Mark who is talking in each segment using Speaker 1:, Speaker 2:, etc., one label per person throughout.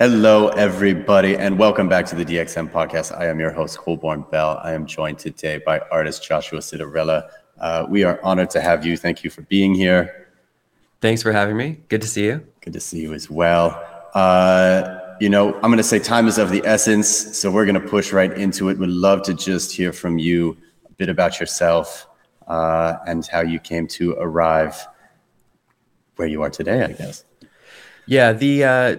Speaker 1: Hello, everybody, and welcome back to the DXM podcast. I am your host, Colborn Bell. I am joined today by artist Joshua Citarella. Uh, we are honored to have you. Thank you for being here.
Speaker 2: Thanks for having me. Good to see you.
Speaker 1: Good to see you as well. Uh, you know, I'm going to say time is of the essence, so we're going to push right into it. We'd love to just hear from you a bit about yourself uh, and how you came to arrive where you are today, I guess.
Speaker 2: Yeah, the uh,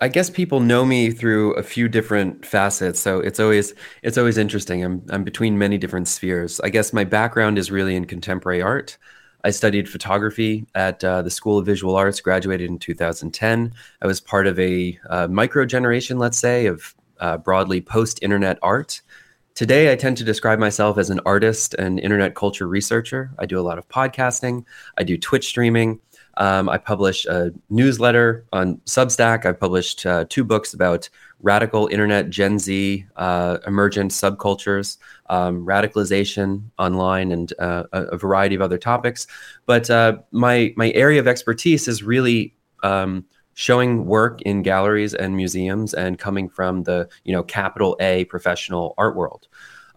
Speaker 2: I guess people know me through a few different facets, so it's always it's always interesting. I'm I'm between many different spheres. I guess my background is really in contemporary art. I studied photography at uh, the School of Visual Arts, graduated in 2010. I was part of a uh, micro generation, let's say, of uh, broadly post internet art. Today, I tend to describe myself as an artist and internet culture researcher. I do a lot of podcasting, I do Twitch streaming, um, I publish a newsletter on Substack. I published uh, two books about radical internet, Gen Z, uh, emergent subcultures, um, radicalization online, and uh, a, variety of other topics. But uh, my my area of expertise is really um, showing work in galleries and museums, and coming from the you know capital A professional art world.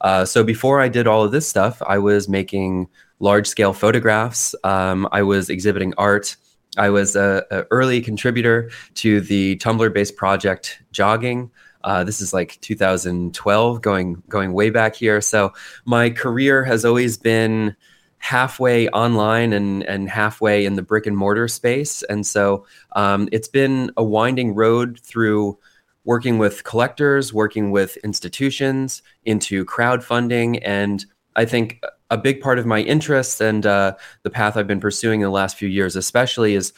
Speaker 2: Uh, so before I did all of this stuff, I was making large scale photographs. Um, I was exhibiting art. I was a, a early contributor to the Tumblr based project Jogging. Uh, this is like 2012, going going way back here. So my career has always been halfway online and and halfway in the brick and mortar space, and so um, it's been a winding road through working with collectors, working with institutions, into crowdfunding, and I think a big part of my interests and uh, the path I've been pursuing in the last few years, especially, is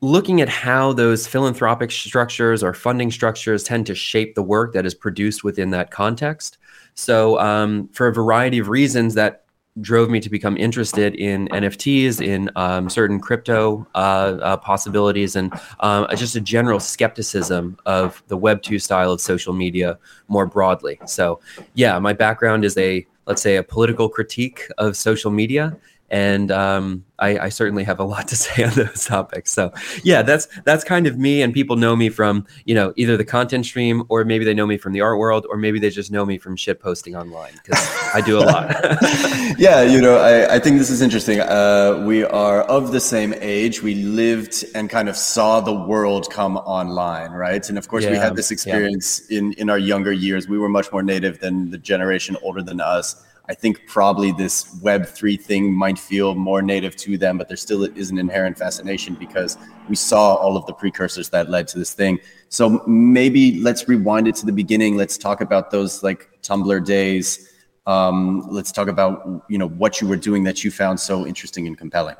Speaker 2: looking at how those philanthropic structures or funding structures tend to shape the work that is produced within that context. So, um, for a variety of reasons, that drove me to become interested in NFTs, in um, certain crypto uh, uh, possibilities, and um, just a general skepticism of the Web 2 style of social media more broadly. So, yeah, my background is a let's say, a political critique of social media. And um, I, I, certainly have a lot to say on those topics. So yeah, that's that's kind of me. And people know me from you know either the content stream, or maybe they know me from the art world, or maybe they just know me from shit posting online because I do a lot.
Speaker 1: yeah, you know, I, I think this is interesting. Uh, we are of the same age. We lived and kind of saw the world come online, right? And of course, yeah, we had this experience yeah. in in our younger years. We were much more native than the generation older than us I think probably this Web3 thing might feel more native to them, but there still is an inherent fascination because we saw all of the precursors that led to this thing. So maybe let's rewind it to the beginning. Let's talk about those like Tumblr days. Um, let's talk about you know what you were doing that you found so interesting and compelling.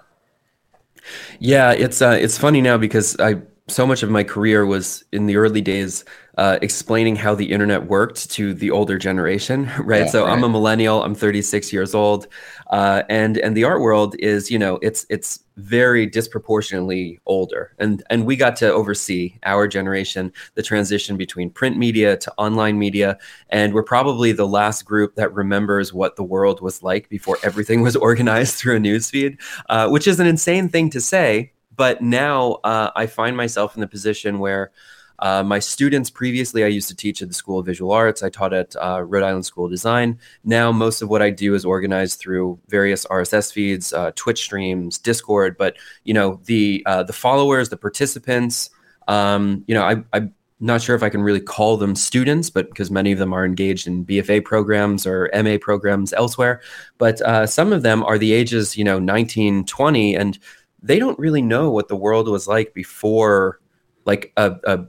Speaker 2: Yeah, it's uh, it's funny now because I so much of my career was in the early days uh, explaining how the internet worked to the older generation, right? Yeah, so right. I'm a millennial. I'm 36 years old, uh, and and the art world is, you know, it's it's very disproportionately older, and and we got to oversee our generation the transition between print media to online media, and we're probably the last group that remembers what the world was like before everything was organized through a newsfeed, uh, which is an insane thing to say. But now uh, I find myself in the position where uh, my students previously, I used to teach at the School of Visual Arts. I taught at uh, Rhode Island School of Design. Now, most of what I do is organized through various RSS feeds, uh, Twitch streams, Discord. But you know, the uh, the followers, the participants. Um, you know, I, I'm not sure if I can really call them students, but because many of them are engaged in BFA programs or MA programs elsewhere. But uh, some of them are the ages, you know, 19, 20, and they don't really know what the world was like before like a, a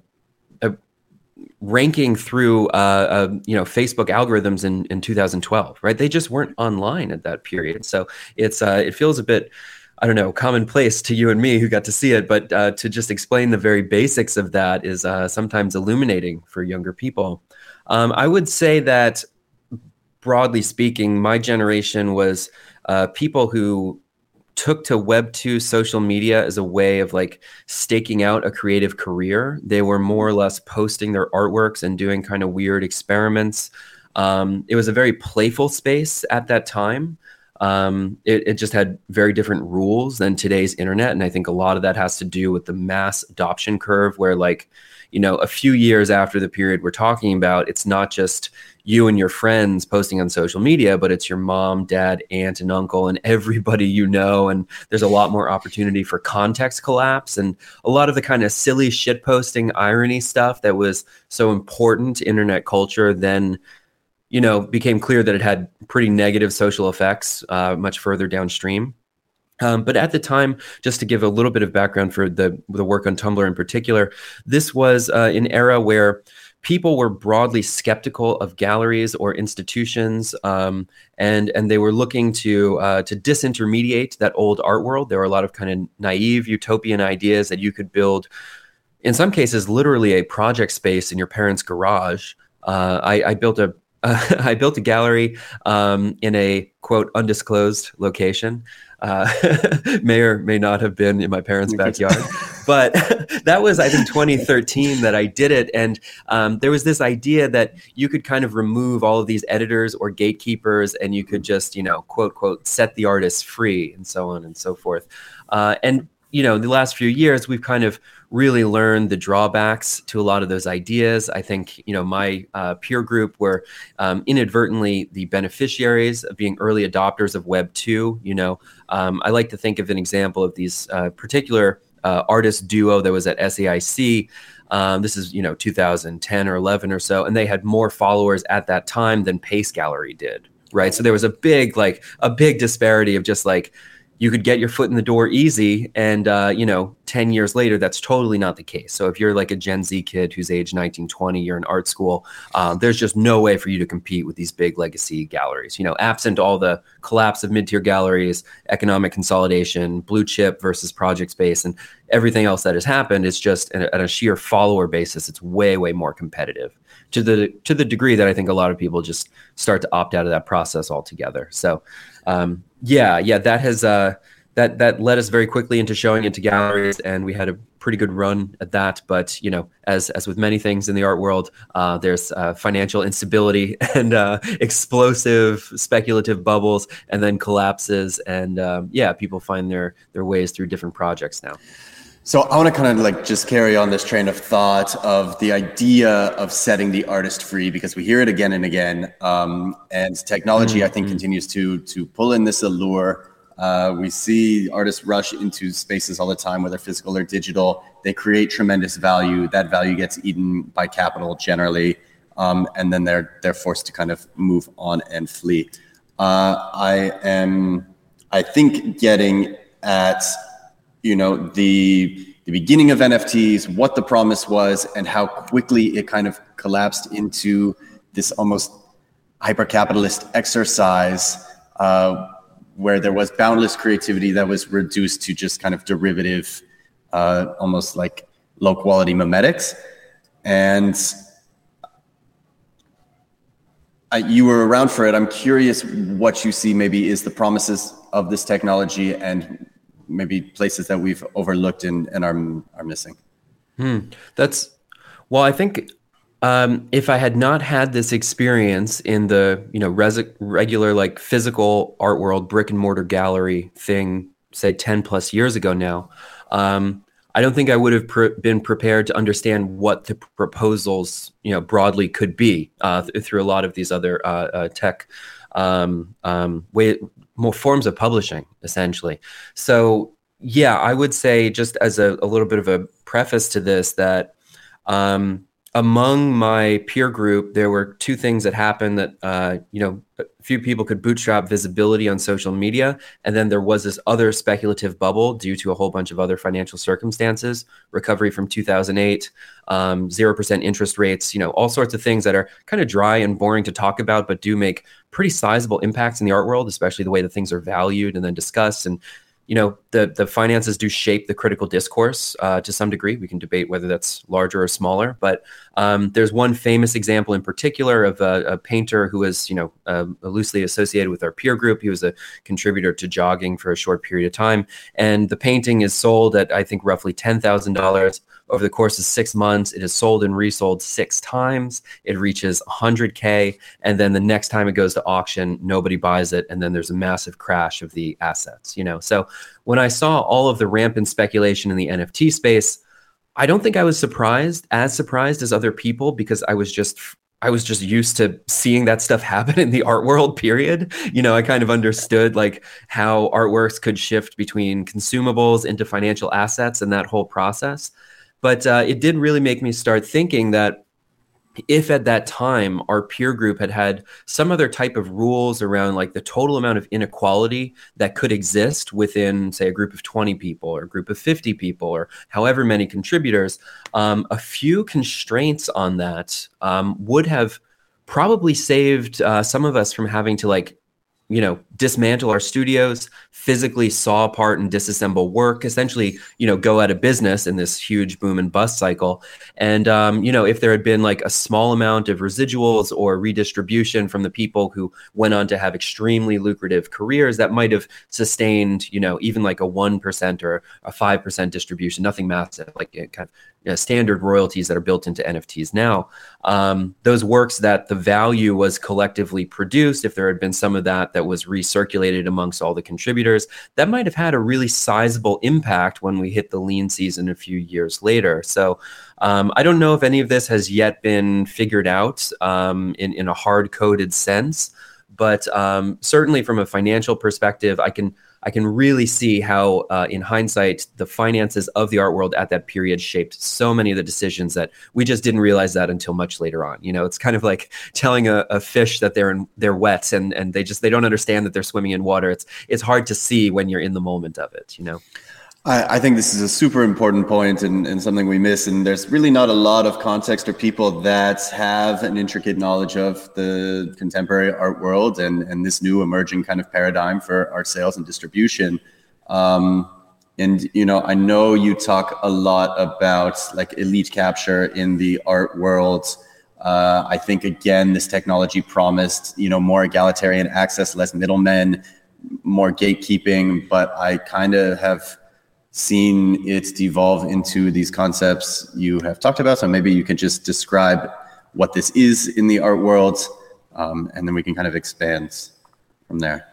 Speaker 2: ranking through uh, uh, you know Facebook algorithms in, in 2012, right? They just weren't online at that period, so it's uh, it feels a bit I don't know commonplace to you and me who got to see it, but uh, to just explain the very basics of that is uh, sometimes illuminating for younger people. Um, I would say that broadly speaking, my generation was uh, people who took to web 2 social media as a way of like staking out a creative career they were more or less posting their artworks and doing kind of weird experiments um, it was a very playful space at that time um, it, it, just had very different rules than today's internet. And I think a lot of that has to do with the mass adoption curve, where, like, you know, a few years after the period we're talking about, it's not just you and your friends posting on social media, but it's your mom, dad, aunt, and uncle, and everybody you know. And there's a lot more opportunity for context collapse and a lot of the kind of silly shit posting irony stuff that was so important to internet culture then you know, became clear that it had pretty negative social effects uh, much further downstream. Um, but at the time, just to give a little bit of background for the the work on Tumblr in particular, this was uh, an era where people were broadly skeptical of galleries or institutions, um, and and they were looking to uh, to disintermediate that old art world. There were a lot of kind of naive utopian ideas that you could build, in some cases, literally a project space in your parents' garage. Uh, I, I, built a uh, I built a gallery um, in a quote undisclosed location. Uh, may or may not have been in my parents' backyard, but that was I think 2013 that I did it, and um, there was this idea that you could kind of remove all of these editors or gatekeepers, and you could just you know quote quote set the artist free, and so on and so forth. Uh, and you know, the last few years, we've kind of really learned the drawbacks to a lot of those ideas. I think, you know, my uh, peer group were um, inadvertently the beneficiaries of being early adopters of Web 2. You know, um, I like to think of an example of these uh, particular uh, artist duo that was at SAIC. Um, this is, you know, 2010 or 11 or so, and they had more followers at that time than Pace Gallery did. Right. So there was a big, like, a big disparity of just like, you could get your foot in the door easy and uh, you know 10 years later that's totally not the case. So if you're like a gen z kid who's age 19 20 you're in art school um, there's just no way for you to compete with these big legacy galleries. You know absent all the collapse of mid-tier galleries economic consolidation blue chip versus project space and everything else that has happened it's just at a sheer follower basis it's way way more competitive to the to the degree that i think a lot of people just start to opt out of that process altogether. So um, yeah, yeah, that has uh, that that led us very quickly into showing into galleries, and we had a pretty good run at that. But you know, as as with many things in the art world, uh, there's uh, financial instability and uh, explosive speculative bubbles, and then collapses, and um, yeah, people find their their ways through different projects now.
Speaker 1: So I want to kind of like just carry on this train of thought of the idea of setting the artist free because we hear it again and again, um, and technology mm-hmm. I think mm-hmm. continues to to pull in this allure. Uh, we see artists rush into spaces all the time, whether physical or digital. They create tremendous value. That value gets eaten by capital generally, um, and then they're they're forced to kind of move on and flee. Uh, I am, I think, getting at you know the the beginning of NFTs, what the promise was, and how quickly it kind of collapsed into this almost hyper capitalist exercise uh, where there was boundless creativity that was reduced to just kind of derivative, uh, almost like low quality memetics. And I, you were around for it. I'm curious what you see maybe is the promises of this technology and maybe places that we've overlooked and, and are, are missing.
Speaker 2: Hmm. That's, well, I think um, if I had not had this experience in the, you know, res- regular like physical art world, brick and mortar gallery thing, say 10 plus years ago now, um, I don't think I would have been prepared to understand what the proposals, you know, broadly could be uh, th- through a lot of these other uh, uh, tech um, um, way, more forms of publishing, essentially. So, yeah, I would say just as a, a little bit of a preface to this that um, among my peer group, there were two things that happened that, uh, you know, a few people could bootstrap visibility on social media. And then there was this other speculative bubble due to a whole bunch of other financial circumstances, recovery from 2008, um, 0% interest rates, you know, all sorts of things that are kind of dry and boring to talk about, but do make pretty sizable impacts in the art world, especially the way that things are valued and then discussed. And, you know, the the finances do shape the critical discourse uh, to some degree. We can debate whether that's larger or smaller, but um, there's one famous example in particular of a, a painter who was, you know, uh, loosely associated with our peer group. He was a contributor to jogging for a short period of time, and the painting is sold at I think roughly ten thousand dollars over the course of six months, it is sold and resold six times. It reaches 100K. And then the next time it goes to auction, nobody buys it. And then there's a massive crash of the assets, you know? So when I saw all of the rampant speculation in the NFT space, I don't think I was surprised, as surprised as other people, because I was just I was just used to seeing that stuff happen in the art world, period. You know, I kind of understood like how artworks could shift between consumables into financial assets and that whole process. But uh, it did really make me start thinking that if at that time our peer group had had some other type of rules around like the total amount of inequality that could exist within say a group of 20 people or a group of 50 people or however many contributors um, a few constraints on that um, would have probably saved uh, some of us from having to like you know dismantle our studios physically saw apart and disassemble work essentially you know go out of business in this huge boom and bust cycle. And um, you know if there had been like a small amount of residuals or redistribution from the people who went on to have extremely lucrative careers that might have sustained you know even like a 1% or a 5% distribution nothing massive like it kind of you know, standard royalties that are built into nfts now um, those works that the value was collectively produced if there had been some of that that was recirculated amongst all the contributors, that might have had a really sizable impact when we hit the lean season a few years later. So um, I don't know if any of this has yet been figured out um, in, in a hard coded sense, but um, certainly from a financial perspective, I can I can really see how, uh, in hindsight, the finances of the art world at that period shaped so many of the decisions that we just didn't realize that until much later on. You know, it's kind of like telling a, a fish that they're in, they're wet and and they just they don't understand that they're swimming in water. It's it's hard to see when you're in the moment of it. You know.
Speaker 1: I, I, think this is a super important point and, and, something we miss. And there's really not a lot of context or people that have an intricate knowledge of the contemporary art world and, and this new emerging kind of paradigm for art sales and distribution. Um, and you know, I know you talk a lot about like elite capture in the art world. Uh, I think again, this technology promised you know more egalitarian access, less middlemen, more gatekeeping. But I kind of have seen it devolve into these concepts you have talked about. So maybe you can just describe what this is in the art world, um, and then we can kind of expand from there.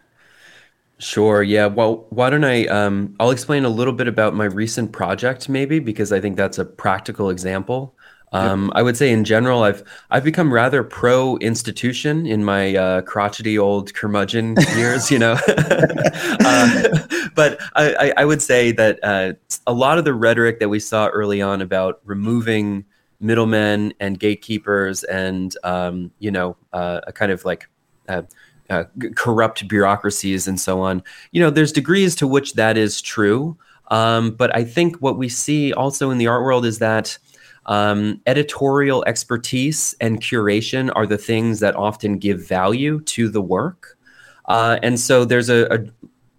Speaker 2: Sure. Yeah. Well, why don't I? Um, I'll explain a little bit about my recent project, maybe because I think that's a practical example. Um, I would say in general, I've I've become rather pro institution in my uh, crotchety old curmudgeon years, you know. uh, but I, I, would say that uh, a lot of the rhetoric that we saw early on about removing middlemen and gatekeepers and um, you know uh, a kind of like uh, uh, corrupt bureaucracies and so on. You know, there's degrees to which that is true. Um, but I think what we see also in the art world is that um, editorial expertise and curation are the things that often give value to the work. Uh, and so there's a, a,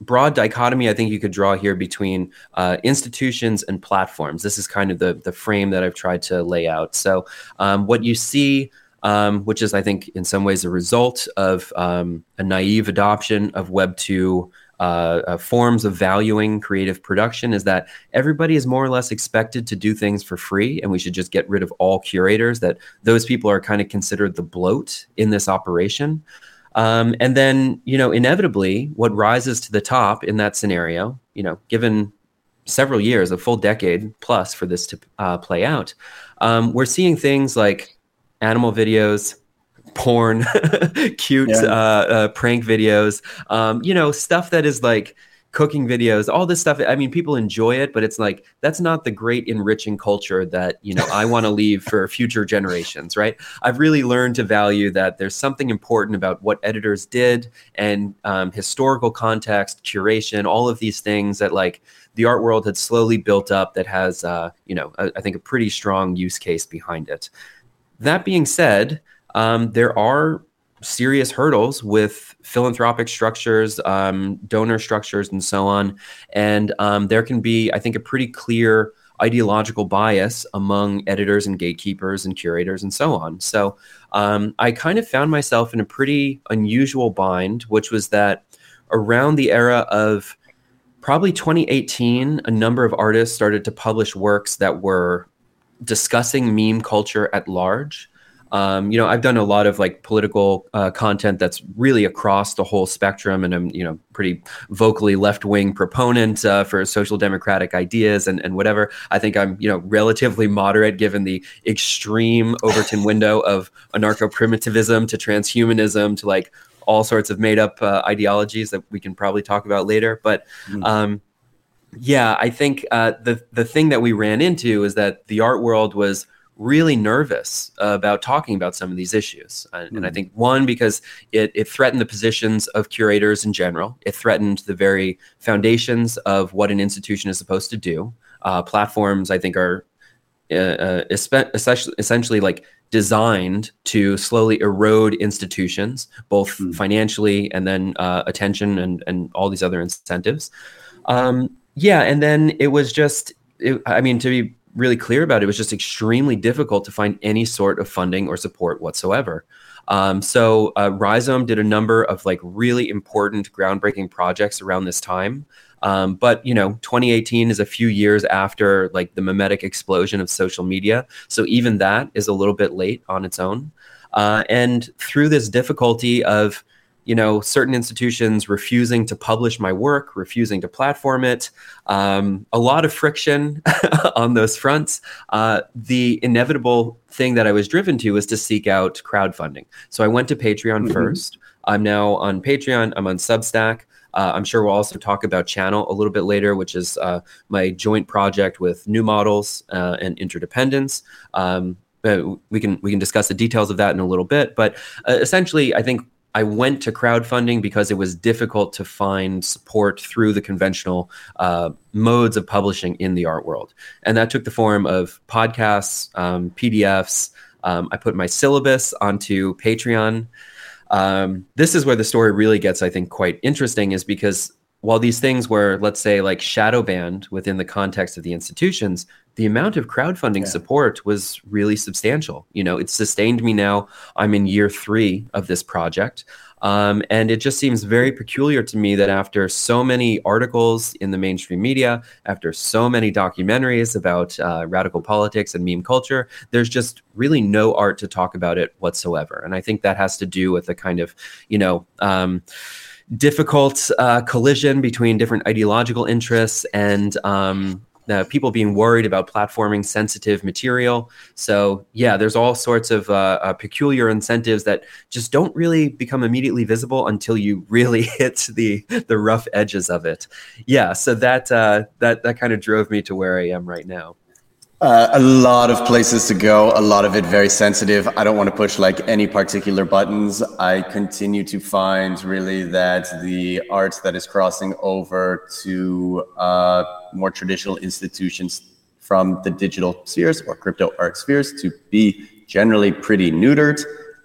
Speaker 2: broad dichotomy I think you could draw here between uh, institutions and platforms. This is kind of the, the frame that I've tried to lay out. So, um, what you see um, which is, I think, in some ways a result of um, a naive adoption of Web 2 uh, uh, forms of valuing creative production is that everybody is more or less expected to do things for free, and we should just get rid of all curators. That those people are kind of considered the bloat in this operation. Um, and then, you know, inevitably, what rises to the top in that scenario, you know, given several years, a full decade plus for this to uh, play out, um, we're seeing things like animal videos, porn, cute yeah. uh, uh, prank videos, um, you know, stuff that is like cooking videos, all this stuff. I mean, people enjoy it, but it's like that's not the great enriching culture that you know I want to leave for future generations, right? I've really learned to value that there's something important about what editors did and um, historical context, curation, all of these things that like the art world had slowly built up that has, uh, you know, I think a pretty strong use case behind it. That being said, um, there are serious hurdles with philanthropic structures, um, donor structures, and so on. And um, there can be, I think, a pretty clear ideological bias among editors and gatekeepers and curators and so on. So um, I kind of found myself in a pretty unusual bind, which was that around the era of probably 2018, a number of artists started to publish works that were discussing meme culture at large. Um, you know, I've done a lot of like political uh, content that's really across the whole spectrum, and I'm you know pretty vocally left wing proponent uh, for social democratic ideas and and whatever. I think I'm you know relatively moderate given the extreme Overton window of anarcho primitivism to transhumanism to like all sorts of made up uh, ideologies that we can probably talk about later. But mm. um, yeah, I think uh, the the thing that we ran into is that the art world was really nervous about talking about some of these issues. And, mm and, I hmm. think one because it, it threatened the positions of curators in general. It threatened the very foundations of what an institution is supposed to do. Uh, platforms, I think, are uh, uh essentially like designed to slowly erode institutions, both mm. financially and then uh, attention and, and all these other incentives. Um, yeah, and then it was just, it, I mean, to be really clear about it, it was just extremely difficult to find any sort of funding or support whatsoever. Um, so uh, Rhizome did a number of like really important, groundbreaking projects around this time. Um, but you know, 2018 is a few years after like the memetic explosion of social media, so even that is a little bit late on its own. Uh, and through this difficulty of you know certain institutions refusing to publish my work refusing to platform it um, a lot of friction on those fronts. Uh, the inevitable thing that i was driven to was to seek out crowdfunding. So i went to patreon mm-hmm. first. I'm now on patreon. I'm on substack. Uh, I'm sure we'll also talk about Channel a little bit later, which is uh, my joint project with New Models uh, and Interdependence. Um, we can we can discuss the details of that in a little bit, but uh, essentially, I think I went to crowdfunding because it was difficult to find support through the conventional uh, modes of publishing in the art world. And that took the form of podcasts, um, PDFs. Um, I put my syllabus onto Patreon. Um, this is where the story really gets, I think, quite interesting, is because while these things were, let's say, like shadow banned within the context of the institutions, the amount of crowdfunding yeah. support was really substantial. You know, it sustained me now. I'm in year three of this project. Um, and it just seems very peculiar to me that after so many articles in the mainstream media, after so many documentaries about uh, radical politics and meme culture, there's just really no art to talk about it whatsoever. And I think that has to do with the kind of, you know, um, difficult uh, collision between different ideological interests and um, uh, people being worried about platforming sensitive material. So yeah, there's all sorts of uh, uh, peculiar incentives that just don't really become immediately visible until you really hit the the rough edges of it. Yeah, so that uh, that that kind of drove me to where I am right now.
Speaker 1: Uh, a lot of places to go, a lot of it very sensitive. I don't want to push like any particular buttons. I continue to find really that the art that is crossing over to uh, more traditional institutions from the digital spheres or crypto art spheres to be generally pretty neutered.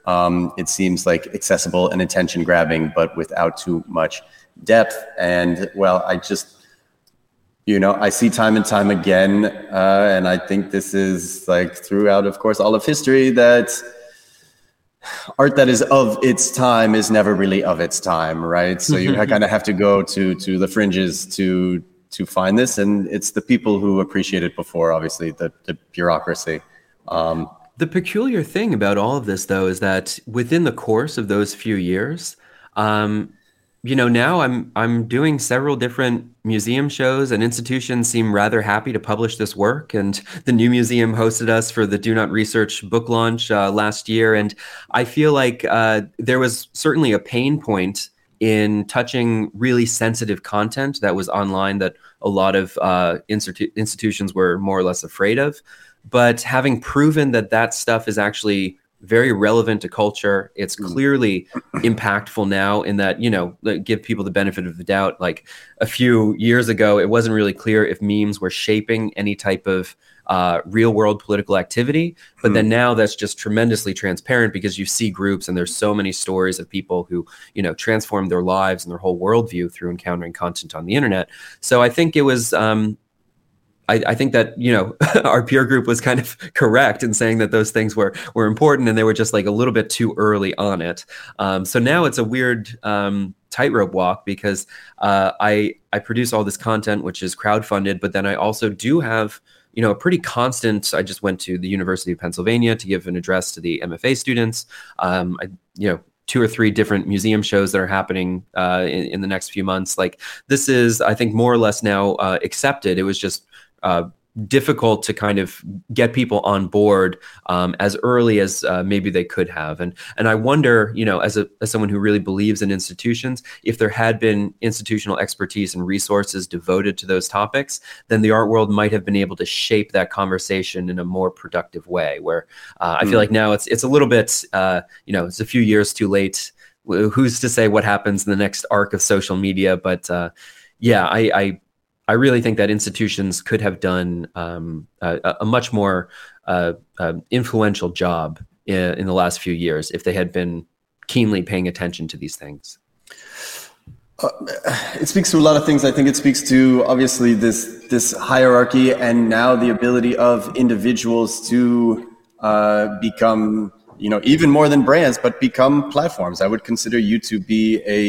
Speaker 1: Um, it seems like accessible and attention grabbing, but without too much depth. And well, I just you know i see time and time again uh, and i think this is like throughout of course all of history that art that is of its time is never really of its time right? So you kind of have to go to to the fringes to to find this and it's the people who appreciate it before obviously the, the bureaucracy. Um,
Speaker 2: the peculiar thing about all of this though is that within the course of those few years um, you know now i'm i'm doing several different museum shows and institutions seem rather happy to publish this work. And the new museum hosted us for the do not research book launch uh, last year. And i feel like uh, there was certainly a pain point in touching really sensitive content that was online that a lot of uh, institu- institutions were more or less afraid of. But having proven that that stuff is actually very relevant to culture. It's hmm. clearly impactful now in that, you know, give people the benefit of the doubt. Like a few years ago, it wasn't really clear if memes were shaping any type of uh, real world political activity. But then hmm. now that's just tremendously transparent because you see groups and there's so many stories of people who, you know, transformed their lives and their whole worldview through encountering content on the internet. So I think it was, um, I, I, think that you know our peer group was kind of correct in saying that those things were were important and they were just like a little bit too early on it. Um, so now it's a weird um, tightrope walk because uh, I I produce all this content which is crowdfunded, but then I also do have you know a pretty constant. I just went to the University of Pennsylvania to give an address to the MFA students. Um, I you know two or three different museum shows that are happening uh, in, in, the next few months. Like this is, I think, more or less now uh, accepted. It was just uh, difficult to kind of get people on board um, as early as uh, maybe they could have. And and I wonder you know as a as someone who really believes in institutions if there had been institutional expertise and resources devoted to those topics then the art world might have been able to shape that conversation in a more productive way where uh, I feel hmm. like now it's it's a little bit uh, you know it's a few years too late. Who's to say what happens in the next arc of social media? But uh, yeah I, I I really think that institutions could have done um, a, a, much more uh, uh, influential job in, in, the last few years if they had been keenly paying attention to these things.
Speaker 1: Uh, it speaks to a lot of things. I think it speaks to obviously this this hierarchy and now the ability of individuals to uh, become you know even more than brands but become platforms i would consider you to be a,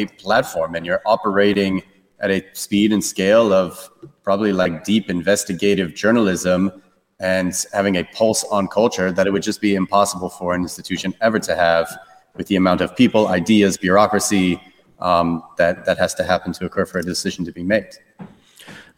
Speaker 1: a platform and you're operating at a speed and scale of probably like deep investigative journalism and having a pulse on culture that it would just be impossible for an institution ever to have with the amount of people, ideas, bureaucracy um, that that has to happen to occur for a decision to be made.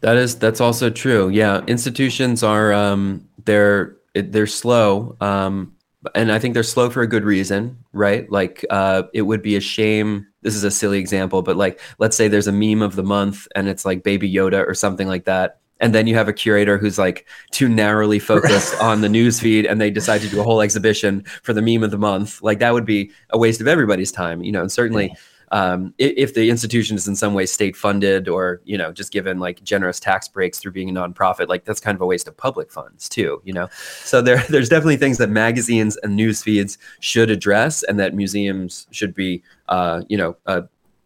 Speaker 2: That is that's also true. Yeah, institutions are um, they're they're slow, um, and I think they're slow for a good reason, right? Like uh, it would be a shame this is a silly example, but like let's say there's a meme of the month and it's like Baby Yoda or something like that. And then you have a curator who's like too narrowly focused on the newsfeed and they decide to do a whole exhibition for the meme of the month. Like that would be a waste of everybody's time, you know, and certainly yeah um, if, the institution is in some way state funded or you know just given like generous tax breaks through being a nonprofit like that's kind of a waste of public funds too you know? So there there's definitely things that magazines and news feeds should address and that museums should be uh, you know uh,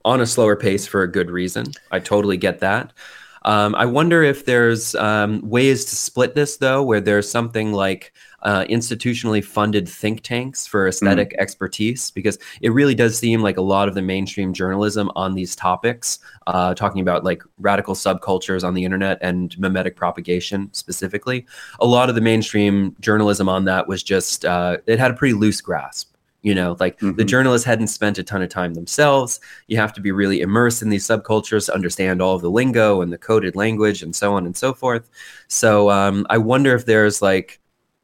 Speaker 2: on a slower pace for a good reason. I totally get that. Um, I wonder if there's um, ways to split this though, where there's something like uh, institutionally funded think tanks for esthetic mm-hmm. expertise, because it really does seem like a lot of the mainstream journalism on these topics, uh, talking about like radical subcultures on the internet and memetic propagation specifically, a lot of the mainstream journalism on that was just uh, it had a pretty loose grasp you know like mm-hmm. the journalists hadn't spent a ton of time themselves you have to be really immersed in these subcultures to understand all of the lingo and the coded language and so on and so forth so um, i wonder if there's like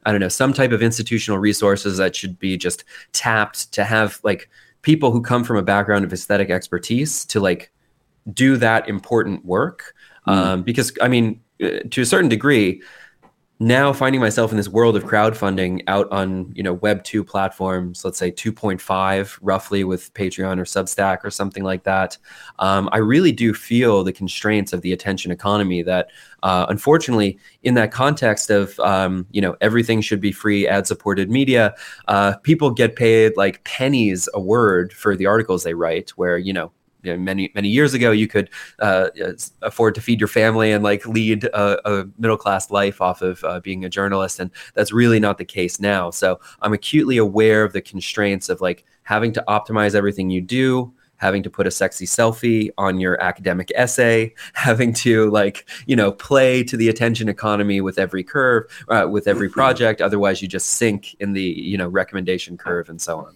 Speaker 2: i don't know some type of institutional resources that should be just tapped to have like people who come from a background of aesthetic expertise to like do that important work mm. um, because i mean uh, to a certain degree now finding myself in this world of crowdfunding out on you know web 2 platforms let's say 2.5 roughly with patreon or substack or something like that um, i really do feel the constraints of the attention economy that uh, unfortunately in that context of um, you know everything should be free ad supported media uh, people get paid like pennies a word for the articles they write where you know you know, many many years ago you could uh, afford to feed your family and like lead a, a middle class life off of uh, being a journalist and that's really not the case now. So i'm acutely aware of the constraints of like having to optimize everything you do having to put a sexy selfie on your academic essay having to like you know play to the attention economy with every curve uh, with every project. Otherwise you just sink in the you know recommendation curve and so on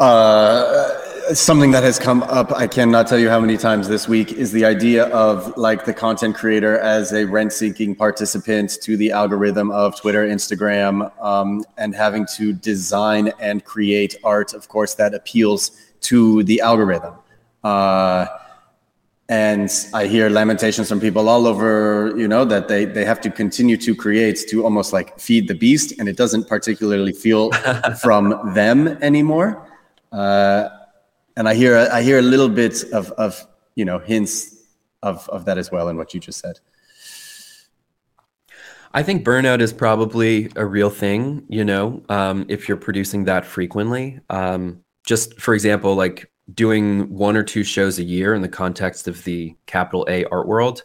Speaker 1: uh, something that has come up, I cannot tell you how many times this week, is the idea of like the content creator as a rent seeking participant to the algorithm of Twitter, Instagram, um, and having to design and create art, of course, that appeals to the algorithm. Uh, and I hear lamentations from people all over, you know, that they, they have to continue to create to almost like feed the beast, and it doesn't particularly feel from them anymore. Uh, and I hear I hear a little bit of of you know hints of of that as well in what you just said.
Speaker 2: I think burnout is probably a real thing, you know, um, if you're producing that frequently. Um, just for example, like doing one or two shows a year in the context of the capital A art world.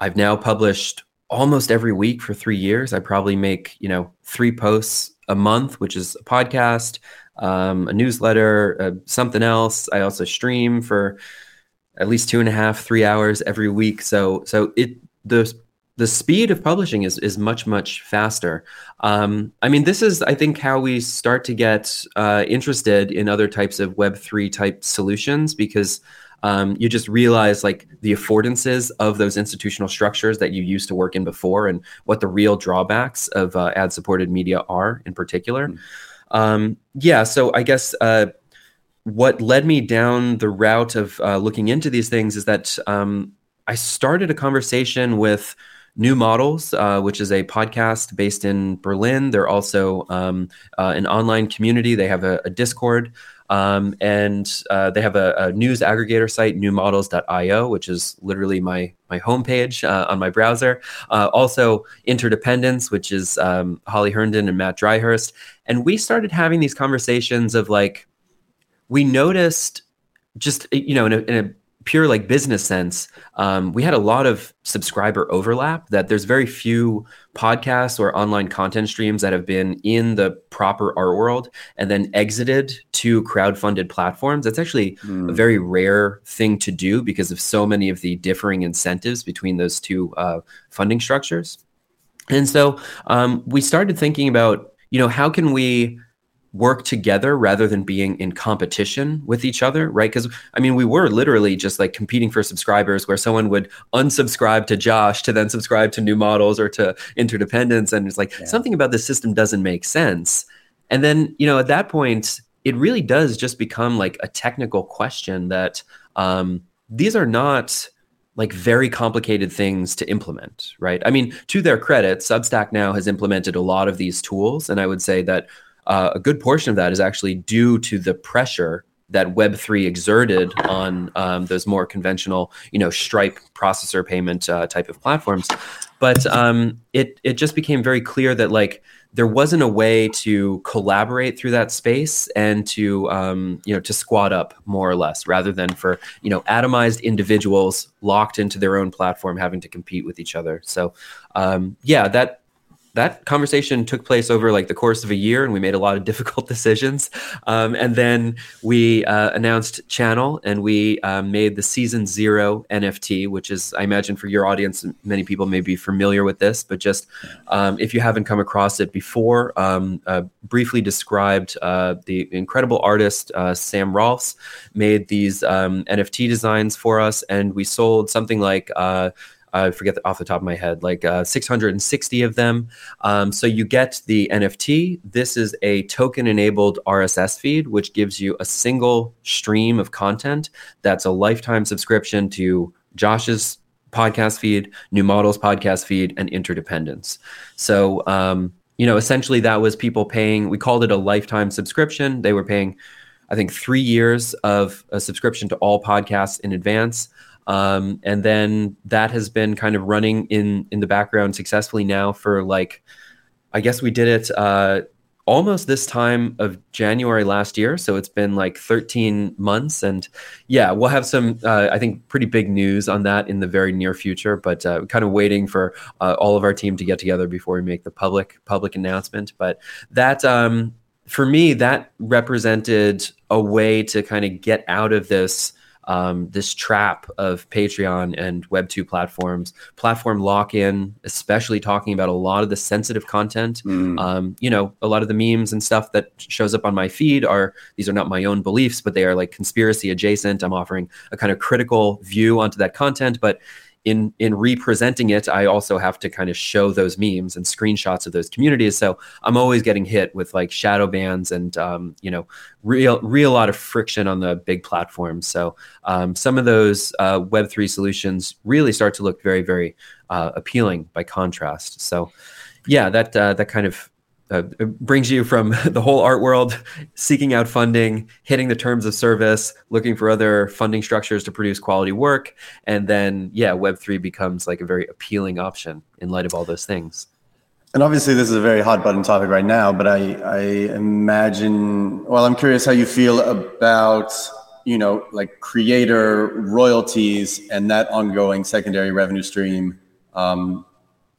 Speaker 2: I've now published almost every week for three years. I probably make, you know, three posts a month, which is a podcast, um, a newsletter, uh, something else. I also stream for at least two and a half, three hours every week. So, so it the the speed of publishing is is much much faster. Um, I mean, this is I think how we start to get uh, interested in other types of Web three type solutions because um, you just realize like the affordances of those institutional structures that you used to work in before and what the real drawbacks of uh, ad supported media are in particular. Mm. Um, yeah, so I guess. Uh, what led me down the route of uh, looking into these things is that um, I started a conversation with New Models, uh, which is a podcast based in Berlin. They're also um, uh, an online community. They have a, a Discord. Um, and uh, they have a, a, news aggregator site, newmodels.io, which is literally my my homepage uh, on my browser. Uh, also, Interdependence, which is um, Holly Herndon and Matt Dryhurst. And we started having these conversations of like, we noticed just you know in a, in a pure like business sense, um, we had a lot of subscriber overlap. That there's very few podcasts or online content streams that have been in the proper art world and then exited to crowd-funded platforms. That's actually mm. a very rare thing to do because of so many of the differing incentives between those two uh, funding structures. And so um, we started thinking about, you know, how can we work together rather than being in competition with each other, right? Because I mean, we were literally just like competing for subscribers where someone would unsubscribe to Josh to then subscribe to new models or to interdependence. And it's like yeah. something about the system doesn't make sense. And then, you know, at that point, it really does just become like a technical question that um, these are not like very complicated things to implement, right? I mean, to their credit, Substack now has implemented a lot of these tools. And I would say that uh, a good portion of that is actually due to the pressure that Web3 exerted on um, those more conventional, you know, Stripe processor payment uh, type of platforms. But um, it it just became very clear that like there wasn't a way to collaborate through that space and to um, you know to squat up more or less, rather than for you know atomized individuals locked into their own platform having to compete with each other. So um, yeah, that that conversation took place over like the course of a year and we made a lot of difficult decisions. Um, and then we uh, announced channel and we uh, made the season zero nft which is i imagine for your audience many people may be familiar with this but just um, if you haven't come across it before um, uh, briefly described uh, the incredible artist uh, sam rolfes made these um, nft designs for us and we sold something like uh, I forget off the top of my head, like uh, 660 of them. Um, so you get the NFT. This is a token enabled RSS feed, which gives you a single stream of content that's a lifetime subscription to Josh's podcast feed, New Models podcast feed, and Interdependence. So, um, you know, essentially that was people paying, we called it a lifetime subscription. They were paying, I think, three years of a subscription to all podcasts in advance. Um, and then that has been kind of running in in the background successfully now for like, I guess we did it uh, almost this time of January last year. So it's been like 13 months, and yeah, we'll have some uh, I think pretty big news on that in the very near future. But uh, kind of waiting for uh, all of our team to get together before we make the public public announcement. But that. Um, for me, that represented a way to kind of get out of this um, this trap of Patreon and Web2 platforms, platform lock in, especially talking about a lot of the sensitive content. Mm. Um, you know, a lot of the memes and stuff that shows up on my feed are these are not my own beliefs, but they are like conspiracy adjacent. I'm offering a kind of critical view onto that content, but in in representing it, I also have to kind of show those memes and screenshots of those communities. So I'm always getting hit with like shadow bans and um, you know real real lot of friction on the big platforms. So um, some of those uh, Web three solutions really start to look very very uh, appealing by contrast. So yeah, that uh, that kind of uh, brings you from the whole art world, seeking out funding, hitting the terms of service, looking for other funding structures to produce quality work, and then yeah, Web three becomes like a very appealing option in light of all those things.
Speaker 1: And obviously, this is a very hot button topic right now, but I, I imagine, well, I'm curious how you feel about, you know, like creator royalties and that ongoing secondary revenue stream um,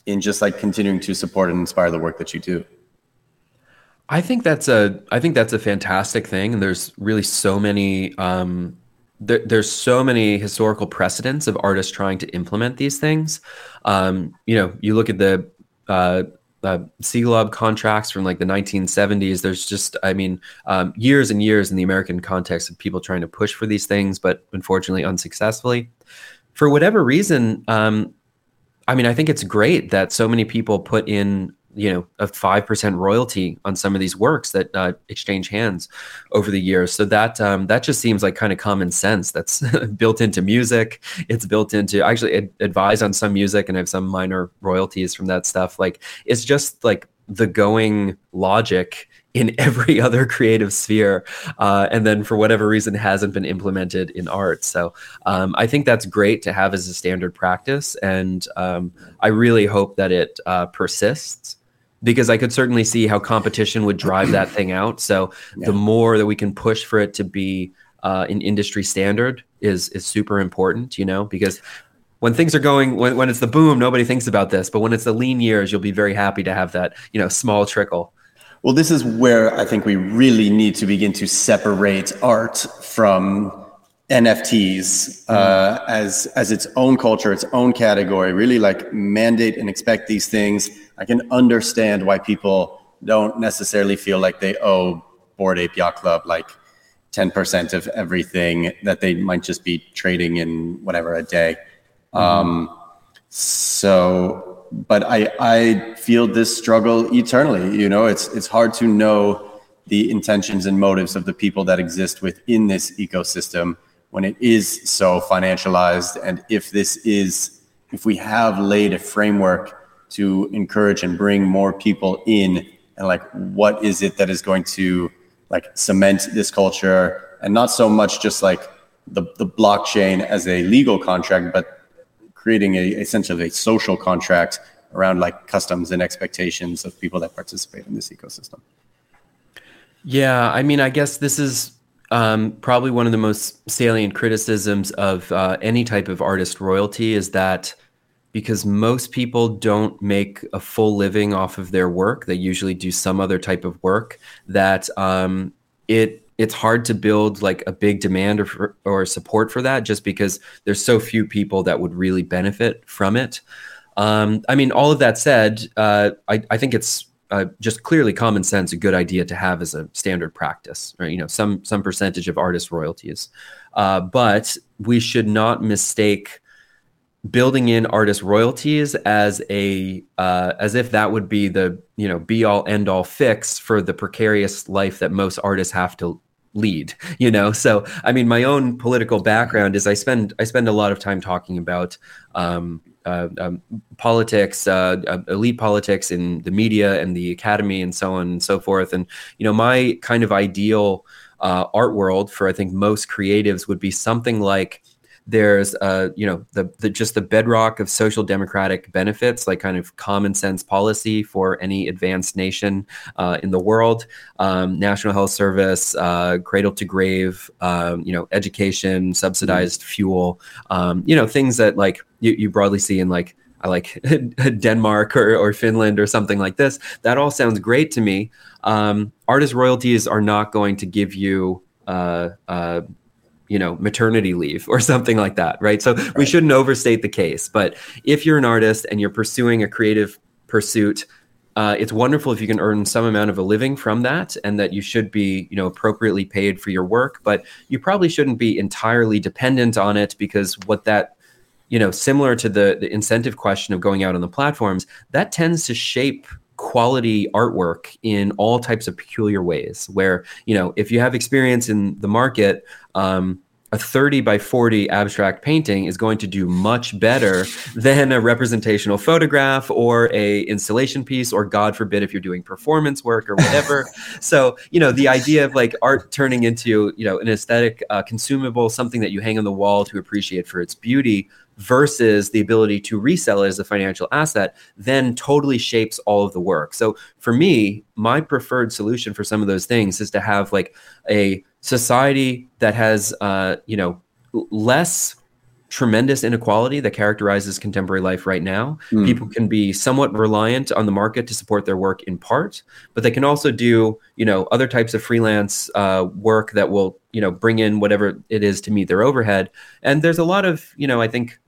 Speaker 1: in just like continuing to support and inspire the work that you do.
Speaker 2: I think that's a I think that's a fantastic thing, and there's really so many um, there, there's so many historical precedents of artists trying to implement these things. Um, you know, you look at the uh, uh, Siegelaub contracts from like the 1970s. There's just, I mean, um, years and years in the American context of people trying to push for these things, but unfortunately unsuccessfully. For whatever reason, um, I mean, I think it's great that so many people put in you know a five percent royalty on some of these works that uh, exchange hands over the years. So that um, that just seems like kind of common sense. That's built into music. It's built into I actually ad- advise on some music and have some minor royalties from that stuff. Like it's just like the going logic in every other creative sphere, uh, and then for whatever reason hasn't been implemented in art. So um, I think that's great to have as a standard practice, and um, I really hope that it uh, persists because I could certainly see how competition would drive that thing out. So yeah. the more that we can push for it to be uh, an industry standard is is super important, you know, because when things are going when, when it's the boom, nobody thinks about this, but when it's the lean years, you'll be very happy to have that, you know, small trickle.
Speaker 1: Well, this is where I think we really need to begin to separate art from NFTs uh, mm. as as its own culture, its own category. Really, like mandate and expect these things I can understand why people don't necessarily feel like they owe Bored Ape Yacht Club like 10% of everything that they might just be trading in whatever a day. Mm-hmm. Um, so, but I, I feel this struggle eternally. You know, it's, it's hard to know the intentions and motives of the people that exist within this ecosystem when it is so financialized. And if this is, if we have laid a framework to encourage and bring more people in and like what is it that is going to like cement this culture? And not so much just like the, the blockchain as a legal contract but creating a sense of a social contract around like customs and expectations of people that participate in this ecosystem.
Speaker 2: Yeah i mean i guess this is um, probably one of the most salient criticisms of uh, any type of artist royalty is that because most people don't make a full living off of their work. They usually do some other type of work that um, it it's hard to build like a big demand or, or support for that just because there's so few people that would really benefit from it. Um, I mean, all of that said, uh, I, I think it's uh, just clearly common sense a good idea to have as a standard practice, or you know, some some percentage of artist royalties. Uh, but we should not mistake building in artist royalties as a uh, as if that would be the you know be all end all fix for the precarious life that most artists have to lead you know? So i mean my own political background is i spend i spend a lot of time talking about um, uh, um, politics uh, uh elite politics in the media and the academy and so on and so forth. And you know my kind of ideal uh, art world for i think most creatives would be something like there's uh, you know the, the just the bedrock of social democratic benefits, like kind of common sense policy for any advanced nation uh, in the world, um, national health service, uh, cradle to grave, um, you know, education, subsidized mm-hmm. fuel, um, you know, things that like you, you broadly see in like I like Denmark or, or Finland or something like this. That all sounds great to me. Um, artist royalties are not going to give you uh, uh, you know maternity leave or something like that right so right. we shouldn't overstate the case but if you're an artist and you're pursuing a creative pursuit uh, it's wonderful if you can earn some amount of a living from that and that you should be you know appropriately paid for your work but you probably shouldn't be entirely dependent on it because what that you know similar to the the incentive question of going out on the platforms that tends to shape quality artwork in all types of peculiar ways where you know if you have experience in the market um, a 30 by 40 abstract painting is going to do much better than a representational photograph or a installation piece or god forbid if you're doing performance work or whatever. So you know the idea of like art turning into you know an aesthetic uh, consumable something that you hang on the wall to appreciate for its beauty versus the ability to resell it as a financial asset then totally shapes all of the work. So for me, my preferred solution for some of those things is to have like a society that has uh, you know less tremendous inequality that characterizes contemporary life right now. Mm. People can be somewhat reliant on the market to support their work in part, but they can also do, you know, other types of freelance uh, work that will, you know, bring in whatever it is to meet their overhead. And there's a lot of, you know, I think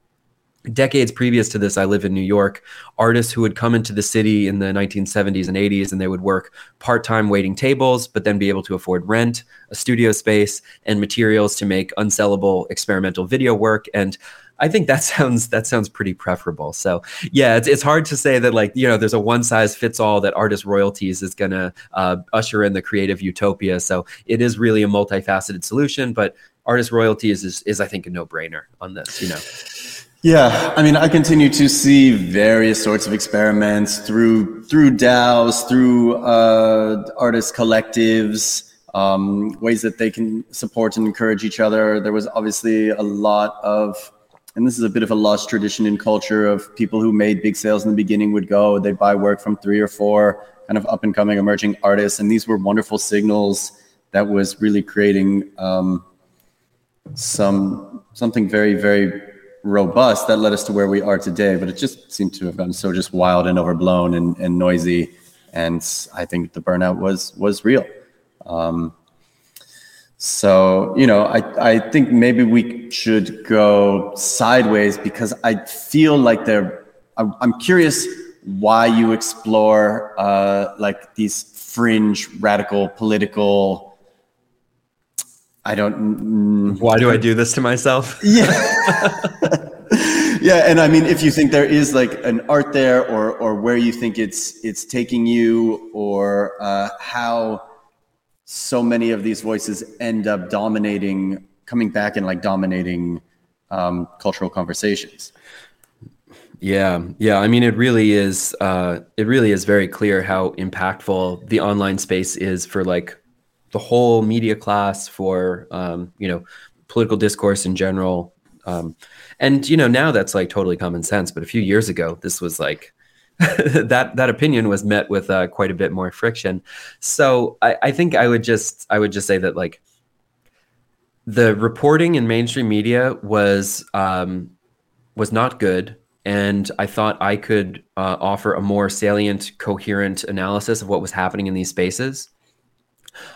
Speaker 2: decades previous to this, I live in New York. Artists who would come into the city in the 1970s and 80s and they would work part time waiting tables, but then be able to afford rent, a studio space, and materials to make unsellable experimental video work. And I think that sounds that sounds pretty preferable. So yeah, it's it's hard to say that like you know there's a one size fits all that artist royalties is gonna uh, usher in the creative utopia. So it is really a multifaceted solution, but artist royalties is is I think a no brainer on this. You know.
Speaker 1: Yeah, I mean, I continue to see various sorts of experiments through through DAOs, through uh, artist collectives, um, ways that they can support and encourage each other. There was obviously a lot of, and this is a bit of a lost tradition in culture of people who made big sales in the beginning would go, they'd buy work from three or four kind of up and coming emerging artists, and these were wonderful signals that was really creating um, some something very very robust that led us to where we are today. But it just seemed to have gotten so just wild and overblown and, and noisy. And I think the burnout was was real. Um, so you know, I I think maybe we should go sideways because I feel like they're. I'm, I'm curious why you explore uh, like these fringe radical political I don't.
Speaker 2: Why do I do this to myself?
Speaker 1: Yeah. yeah, and I mean, if you think there is like an art there, or or where you think it's it's taking you, or uh, how so many of these voices end up dominating, coming back and like dominating um, cultural conversations.
Speaker 2: Yeah, yeah. I mean, it really is. Uh, it really is very clear how impactful the online space is for like the whole media class for um, you know political discourse in general um, and you know now that's like totally common sense but a few years ago this was like that that opinion was met with uh, quite a bit more friction so I, I think i would just i would just say that like the reporting in mainstream media was um, was not good and I thought I could uh, offer a more salient, coherent analysis of what was happening in these spaces.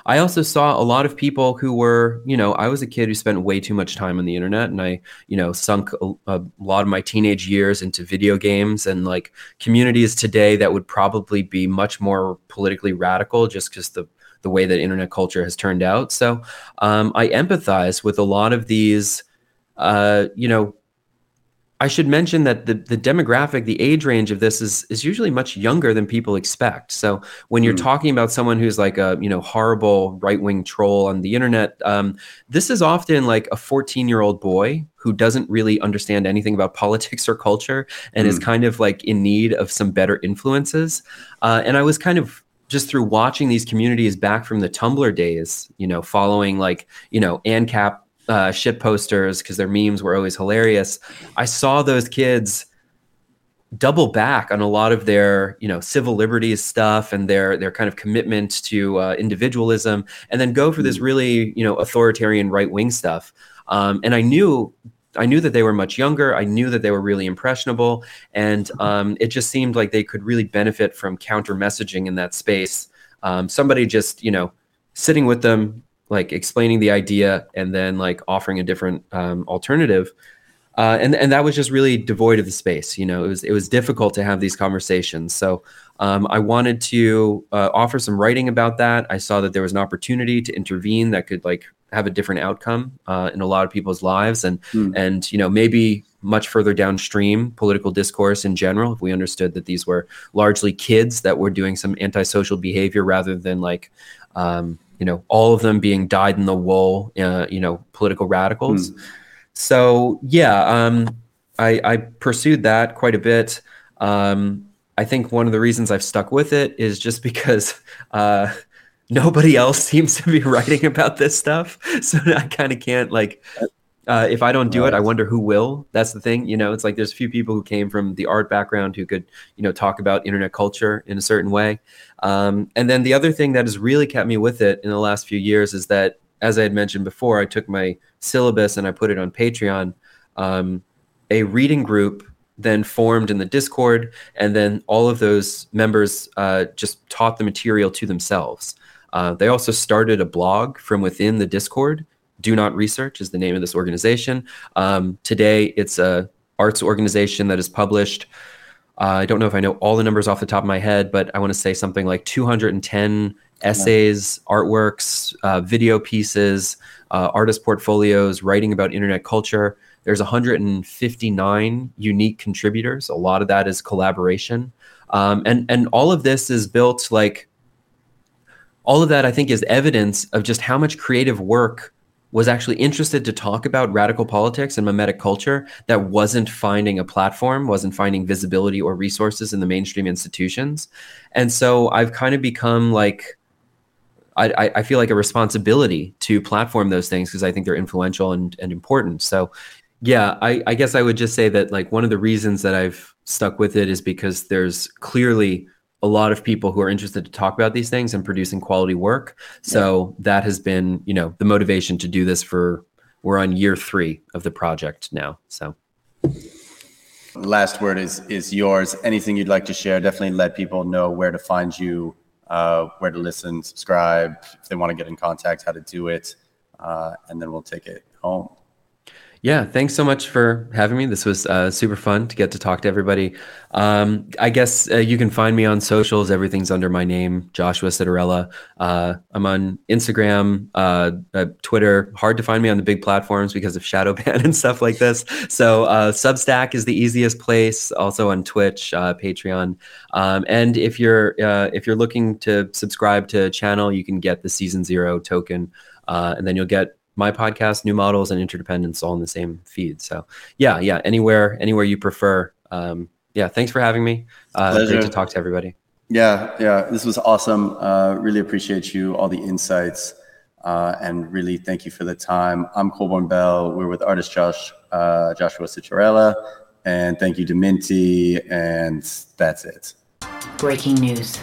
Speaker 2: I also saw a lot of people who were, you know, I was a kid who spent way too much time on the internet and I, you know, sunk a, a, lot of my teenage years into video games and like communities today that would probably be much more politically radical just because the the way that internet culture has turned out. So um, I empathize with a lot of these, uh, you know, I should mention that the, the demographic, the age range of this is is usually much younger than people expect. So when you're mm. talking about someone who's like a you know horrible right wing troll on the internet, um, this is often like a 14 year old boy who doesn't really understand anything about politics or culture and mm. is kind of like in need of some better influences. Uh, and I was kind of just through watching these communities back from the Tumblr days, you know, following like you know ANCAP uh, shit posters because their memes were always hilarious. I saw those kids double back on a lot of their you know civil liberties stuff and their their kind of commitment to uh, individualism and then go for this mm. really you know authoritarian right wing stuff um, and i knew i knew that they were much younger i knew that they were really impressionable and mm-hmm. um, it just seemed like they could really benefit from counter messaging in that space um, somebody just you know sitting with them like explaining the idea and then like offering a different um, alternative. Uh, and and that was just really devoid of the space. You know, it was it was difficult to have these conversations. So um, I wanted to uh, offer some writing about that. I saw that there was an opportunity to intervene that could like have a different outcome uh, in a lot of people's lives, and mm. and you know maybe much further downstream political discourse in general. If we understood that these were largely kids that were doing some antisocial behavior rather than like um, you know, all of them being dyed in the wool, uh, you know, political radicals. Mm. So yeah, um, I, I, pursued that quite a bit. Um, I think one of the reasons I've stuck with it is just because uh, nobody else seems to be writing about this stuff, so I kind of can't like Uh, if I don't do right. it, I wonder who will. That's the thing. You know, it's like there's a few people who came from the art background who could, you know, talk about internet culture in a certain way. Um, and then the other thing that has really kept me with it in the last few years is that, as I had mentioned before, I took my syllabus and I put it on Patreon. Um, a reading group then formed in the Discord, and then all of those members uh, just taught the material to themselves. Uh, they also started a blog from within the Discord. Do Not Research is the name of this organization. Um, today, it's a arts organization that is published. Uh, I don't know if I know all the numbers off the top of my head, but I want to say something like 210 essays, artworks, uh, video pieces, uh, artist portfolios, writing about internet culture. There's 159 unique contributors. A lot of that is collaboration, um, and and all of this is built like all of that. I think is evidence of just how much creative work was actually interested to talk about radical politics and memetic culture that wasn't finding a platform, wasn't finding visibility or resources in the mainstream institutions. And so I've kind of become like, I, I feel like a responsibility to platform those things because I think they're influential and, and important. So yeah, I, I guess I would just say that like one of the reasons that I've stuck with it is because there's clearly a lot of people who are interested to talk about these things and producing quality work. So yeah. that has been, you know, the motivation to do this for we're on year three of the project now. So
Speaker 1: last word is is yours. Anything you'd like to share? Definitely let people know where to find you, uh, where to listen, subscribe, if they want to get in contact, how to do it, uh, and then we'll take it home.
Speaker 2: Yeah, thanks so much for having me. This was uh, super fun to get to talk to everybody. Um, I guess uh, you can find me on socials. Everything's under my name, Joshua Citarella. Uh, I'm on Instagram, uh, uh, Twitter. Hard to find me on the big platforms because of shadow ban and stuff like this. So uh, Substack is the easiest place. Also on Twitch, Patreon, um, and if you're if you're looking to subscribe to channel, you can get the Season Zero token, and then you'll get my podcast, New Models, and Interdependence all in the same feed. So yeah, yeah, anywhere, anywhere you prefer. Um, yeah, thanks for having me. Uh, great to talk to everybody.
Speaker 1: Yeah, yeah, this was awesome. Uh, really appreciate you, all the insights, uh, and really thank you for the time. I'm Colborn Bell. We're with artist Josh uh, Joshua Citarella, and thank you to Minty, and that's it.
Speaker 3: Breaking news.